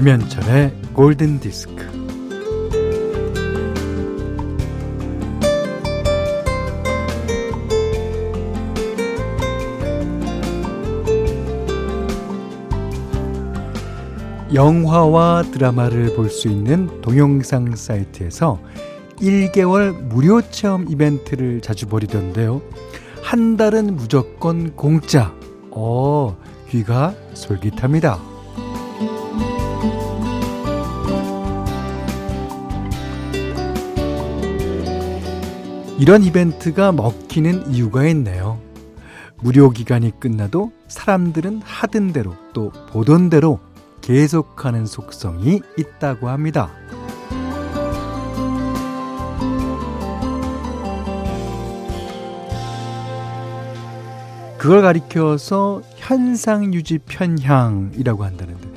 김현철의 골든 디스크. 영화와 드라마를 볼 수 있는 동영상 사이트에서 1개월 무료 체험 이벤트를 자주 벌이던데요. 한 달은 무조건 공짜. 어, 귀가 솔깃합니다. 이런 이벤트가 먹히는 이유가 있네요. 무료 기간이 끝나도 사람들은 하던 대로 또 보던 대로 계속하는 속성이 있다고 합니다. 그걸 가리켜서 현상 유지 편향이라고 한다는데,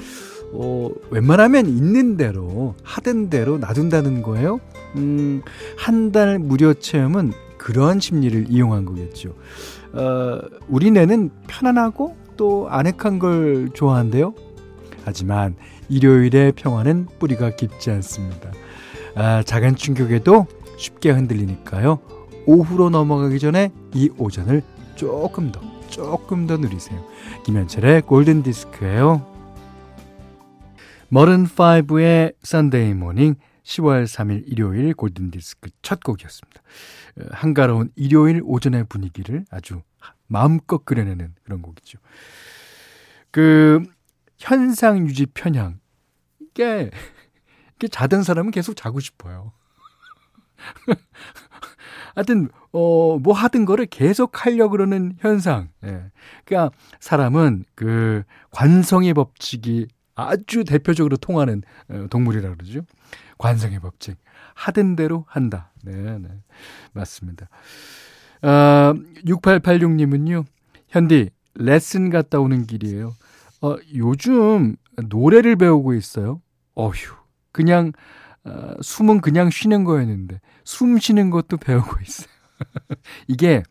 어, 웬만하면 있는 대로, 하던 대로 놔둔다는 거예요. 음, 한 달 무료 체험은 그런 심리를 이용한 거겠죠. 어, 우리 뇌는 편안하고 또 아늑한 걸 좋아한대요. 하지만 일요일의 평화는 뿌리가 깊지 않습니다. 아, 작은 충격에도 쉽게 흔들리니까요. 오후로 넘어가기 전에 이 오전을 조금 더, 조금 더 누리세요. 김현철의 골든 디스크예요. Maroon 5의 Sunday Morning 10월 3일 일요일 골든 디스크 첫 곡이었습니다. 어, 한가로운 일요일 오전의 분위기를 아주 마음껏 그려내는 그런 곡이죠. 그 현상 유지 편향 이게 이게 자던 사람은 계속 자고 싶어요. 하여튼 어 뭐 하던 거를 계속 하려 그러는 현상. 예. 그러니까 사람은 그 관성의 법칙이 아주 대표적으로 통하는 어, 동물이라 그러죠. 관성의 법칙. 하던 대로 한다. 네, 네. 맞습니다. 아, 6886님은요, 현디, 레슨 갔다 오는 길이에요. 어, 요즘 노래를 배우고 있어요. 어휴, 그냥, 어, 숨은 그냥 쉬는 거였는데, 숨 쉬는 것도 배우고 있어요. 이게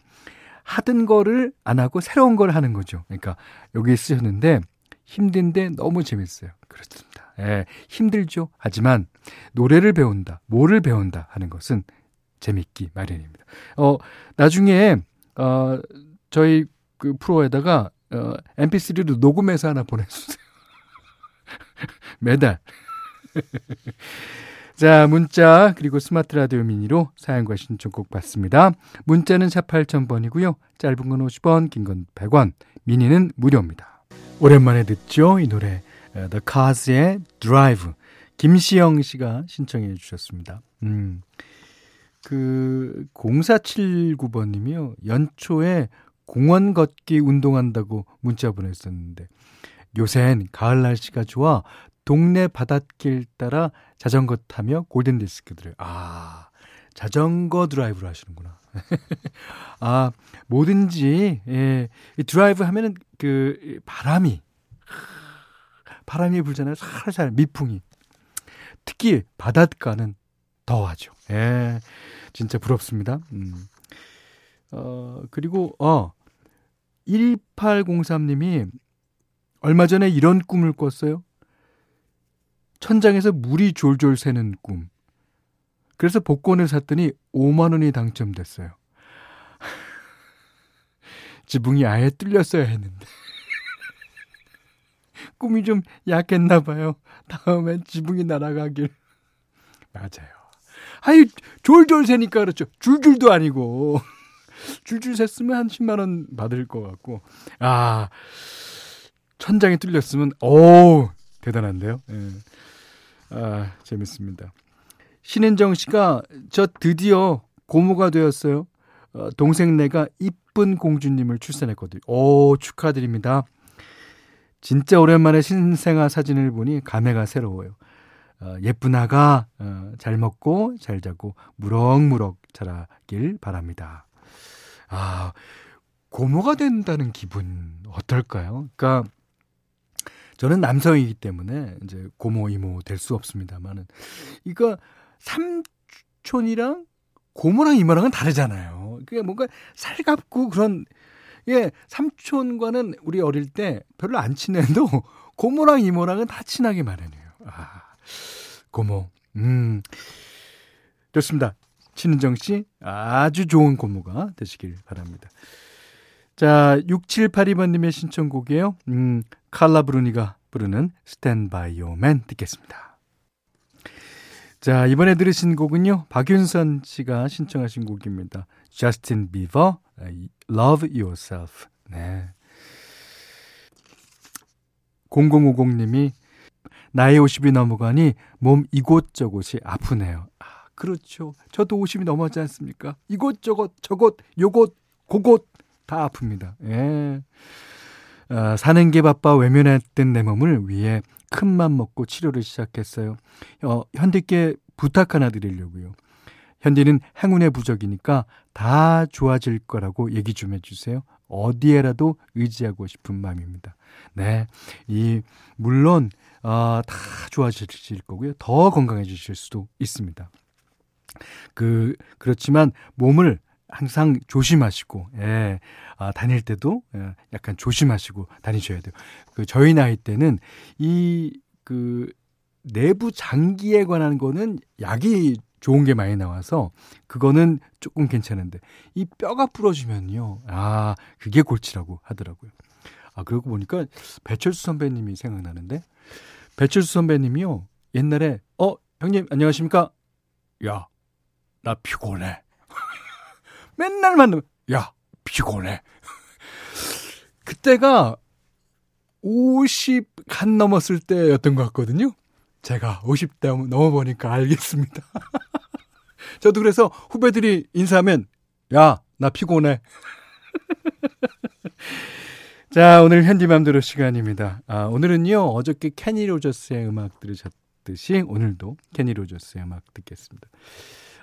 하던 거를 안 하고 새로운 걸 하는 거죠. 그러니까 여기 쓰셨는데, 힘든데 너무 재밌어요. 그렇습니다. 예, 힘들죠. 하지만 노래를 배운다, 뭐를 배운다 하는 것은 재밌기 마련입니다. 어, 나중에 어, 저희 그 프로에다가 어, MP3로 녹음해서 하나 보내주세요. 매달. 자, 문자 그리고 스마트 라디오 미니로 사연과 신청곡 받습니다. 문자는 샵 8000번이고요. 짧은 건 50원, 긴 건 100원, 미니는 무료입니다. 오랜만에 듣죠. 이 노래 The Cars의 Drive 김시영 씨가 신청해 주셨습니다. 음. 그 0479번 님이요. 연초에 공원 걷기 운동한다고 문자 보냈었는데 요샌 가을 날씨가 좋아 동네 바닷길 따라 자전거 타며 골든 디스크들을 아 자전거 드라이브를 하시는구나. 아, 뭐든지, 예, 드라이브 하면은 그 바람이, 바람이 불잖아요. 살살 미풍이. 특히 바닷가는 더하죠. 예, 진짜 부럽습니다. 음. 어, 그리고, 어, 1803님이 얼마 전에 이런 꿈을 꿨어요. 천장에서 물이 졸졸 새는 꿈. 그래서 복권을 샀더니 5만 원이 당첨됐어요. 지붕이 아예 뚫렸어야 했는데. 꿈이 좀 약했나 봐요. 다음엔 지붕이 날아가길. 맞아요. 아이, 졸졸 새니까 그렇죠. 줄줄도 아니고. 줄줄 샜으면 한 10만 원 받을 것 같고. 아, 천장이 뚫렸으면, 오, 대단한데요. 예. 아, 재밌습니다. 신은정 씨가 저 드디어 고모가 되었어요. 어, 동생네가 이쁜 공주님을 출산했거든요. 오, 축하드립니다. 진짜 오랜만에 신생아 사진을 보니 감회가 새로워요. 어, 예쁜 아가 어, 잘 먹고 잘 자고 무럭무럭 자라길 바랍니다. 아, 고모가 된다는 기분 어떨까요? 그러니까 저는 남성이기 때문에 이제 고모 이모 될 수 없습니다만은 이거 삼촌이랑 고모랑 이모랑은 다르잖아요. 그게 뭔가 살갑고 그런 예 삼촌과는 우리 어릴 때 별로 안 친해도 고모랑 이모랑은 다 친하게 마련해요. 아 고모 음 좋습니다. 신은정 씨 아주 좋은 고모가 되시길 바랍니다. 자, 6782번님의 신청곡이에요. 음, 칼라 브루니가 부르는 By Your Man 듣겠습니다. 자, 이번에 들으신 곡은요. 박윤선 씨가 신청하신 곡입니다. Justin Bieber, Love Yourself. 네. 0050님이 나이 50이 넘어가니 몸 이곳저곳이 아프네요. 아, 그렇죠. 저도 50이 넘었지 않습니까? 이곳저곳, 저곳, 요곳, 고곳 다 아픕니다. 예. 아, 사는 게 바빠 외면했던 내 몸을 위해 큰 맘 먹고 치료를 시작했어요. 어, 현디께 부탁 하나 드리려고요. 현디는 행운의 부적이니까 다 좋아질 거라고 얘기 좀 해주세요. 어디에라도 의지하고 싶은 마음입니다. 네. 이, 물론, 어, 다 좋아지실 거고요. 더 건강해지실 수도 있습니다. 그, 그렇지만 몸을 항상 조심하시고, 예, 아, 다닐 때도 예, 약간 조심하시고 다니셔야 돼요. 그, 저희 나이 때는 이, 그, 내부 장기에 관한 거는 약이 좋은 게 많이 나와서 그거는 조금 괜찮은데 이 뼈가 부러지면요. 아, 그게 골치라고 하더라고요. 아, 그러고 보니까 배철수 선배님이 생각나는데 배철수 선배님이요. 옛날에 어, 형님 안녕하십니까? 야, 나 피곤해. 맨날 만나면 야 피곤해. 그때가 50 갓 넘었을 때였던 것 같거든요. 제가 50대 넘어보니까 알겠습니다. 저도 그래서 후배들이 인사하면 야 나 피곤해. 자 오늘 현디맘대로 시간입니다. 아, 오늘은요 어저께 케니 로저스의 음악 들으셨듯이 오늘도 케니 로저스의 음악 듣겠습니다.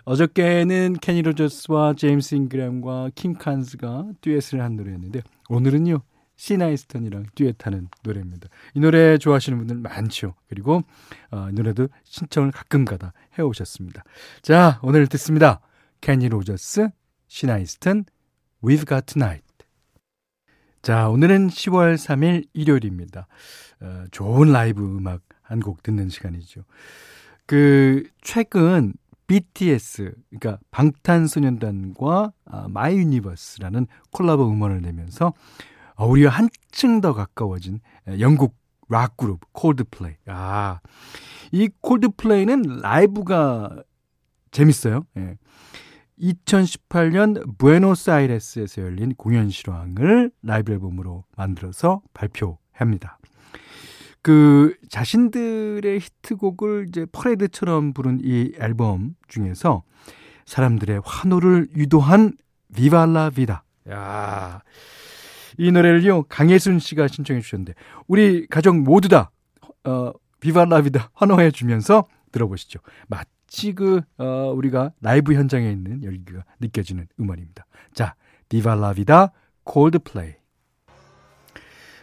어저께는 케니 로저스와 제임스 잉그램과 킴 칸스가 듀엣을 한 노래였는데 오늘은요 시나 이스턴이랑 듀엣하는 노래입니다. 이 노래 좋아하시는 분들 많죠. 그리고 어, 이 노래도 신청을 가끔가다 해오셨습니다. 자 오늘 듣습니다. 케니 로저스, 시나 이스턴, We've Got Tonight. 자 오늘은 10월 3일 일요일입니다. 어, 좋은 라이브 음악 한 곡 듣는 시간이죠. 그 최근 BTS, 그러니까 방탄소년단과 아, My Universe라는 콜라보 음원을 내면서 어, 우리와 한층 더 가까워진 영국 락 그룹 콜드플레이. 아, 이 콜드플레이는 라이브가 재밌어요. 예. 2018년 부에노스아이레스에서 열린 공연 실황을 라이브 앨범으로 만들어서 발표합니다. 그 자신들의 히트곡을 이제 퍼레이드처럼 부른 이 앨범 중에서 사람들의 환호를 유도한 비발라 비다. 야. 이 노래를요. 강예순 씨가 신청해 주셨는데 우리 가족 모두 다 어, 비발라 비다 환호해 주면서 들어보시죠. 마치 그 어, 우리가 라이브 현장에 있는 열기가 느껴지는 음원입니다. 자, 비발라 비다 콜드플레이.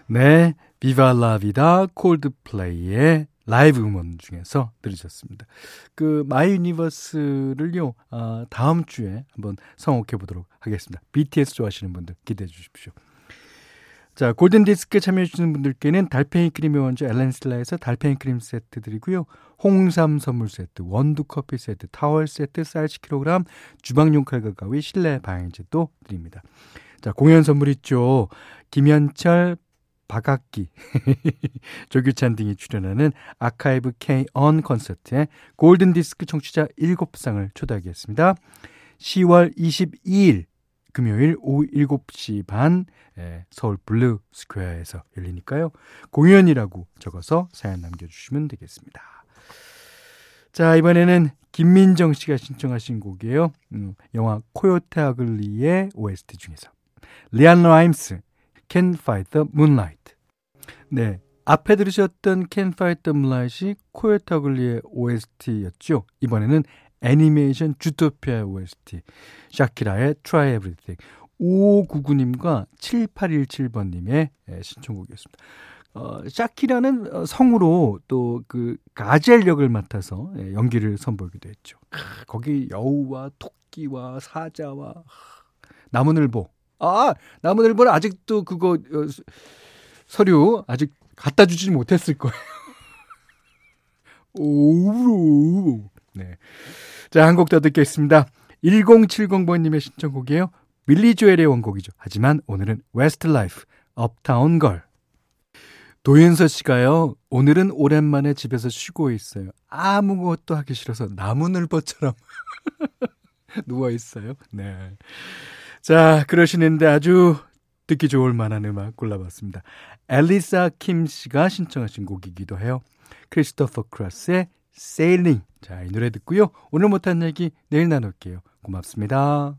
네. 비바 라비다 콜드플레이의 라이브 음원 중에서 들으셨습니다. 그 My Universe를요 아, 다음 주에 한번 선곡해 보도록 하겠습니다. BTS 좋아하시는 분들 기대해 주십시오. 자 골든 디스크 참여해 주시는 분들께는 달팽이 크림의 원조 엘렌실라에서 달팽이 크림 세트 드리고요. 홍삼 선물 세트, 원두 커피 세트, 타월 세트, 쌀 10kg, 주방용 칼과 가위, 실내 방향제도 드립니다. 자 공연 선물 있죠. 김현철, 박학기, 조규찬 등이 출연하는 Archive K On 콘서트에 골든 디스크 청취자 7쌍을 초대하겠습니다. 10월 22일 금요일 오후 7시 반 서울 블루 스퀘어에서 열리니까요. 공연이라고 적어서 사연 남겨주시면 되겠습니다. 자, 이번에는 김민정 씨가 신청하신 곡이에요. 음, 영화 Coyote Ugly의 OST 중에서. 리안 라임스, Can Fight the Moonlight. 네. 앞에 들으셨던 Can Fight the Moonlight이 코요타글리의 OST였죠. 이번에는 애니메이션 주토피아 OST. 샤키라의 Try Everything. 5599님과 7817번님의 신청곡이었습니다. 어, 샤키라는 어, 성으로 또 그 가젤 역을 맡아서 예, 연기를 선보이기도 했죠. 거기 여우와 토끼와 사자와 나무늘보. 아, 나무늘보는 아직도 그거 어, 서류 아직 갖다 주지 못했을 거예요. 오우. 네. 자, 한 곡 더 듣겠습니다. 1070번님의 신청곡이에요. 빌리 조엘의 원곡이죠. 하지만 오늘은 웨스트 라이프, Uptown Girl. 도윤서 씨가요, 오늘은 오랜만에 집에서 쉬고 있어요. 아무것도 하기 싫어서 나무늘보처럼 누워있어요. 네. 자, 그러시는데 아주 듣기 좋을 만한 음악 골라봤습니다. 엘리사 킴 씨가 신청하신 곡이기도 해요. 크리스토퍼 크라스의 Sailing. 자, 이 노래 듣고요. 오늘 못한 얘기 내일 나눌게요. 고맙습니다.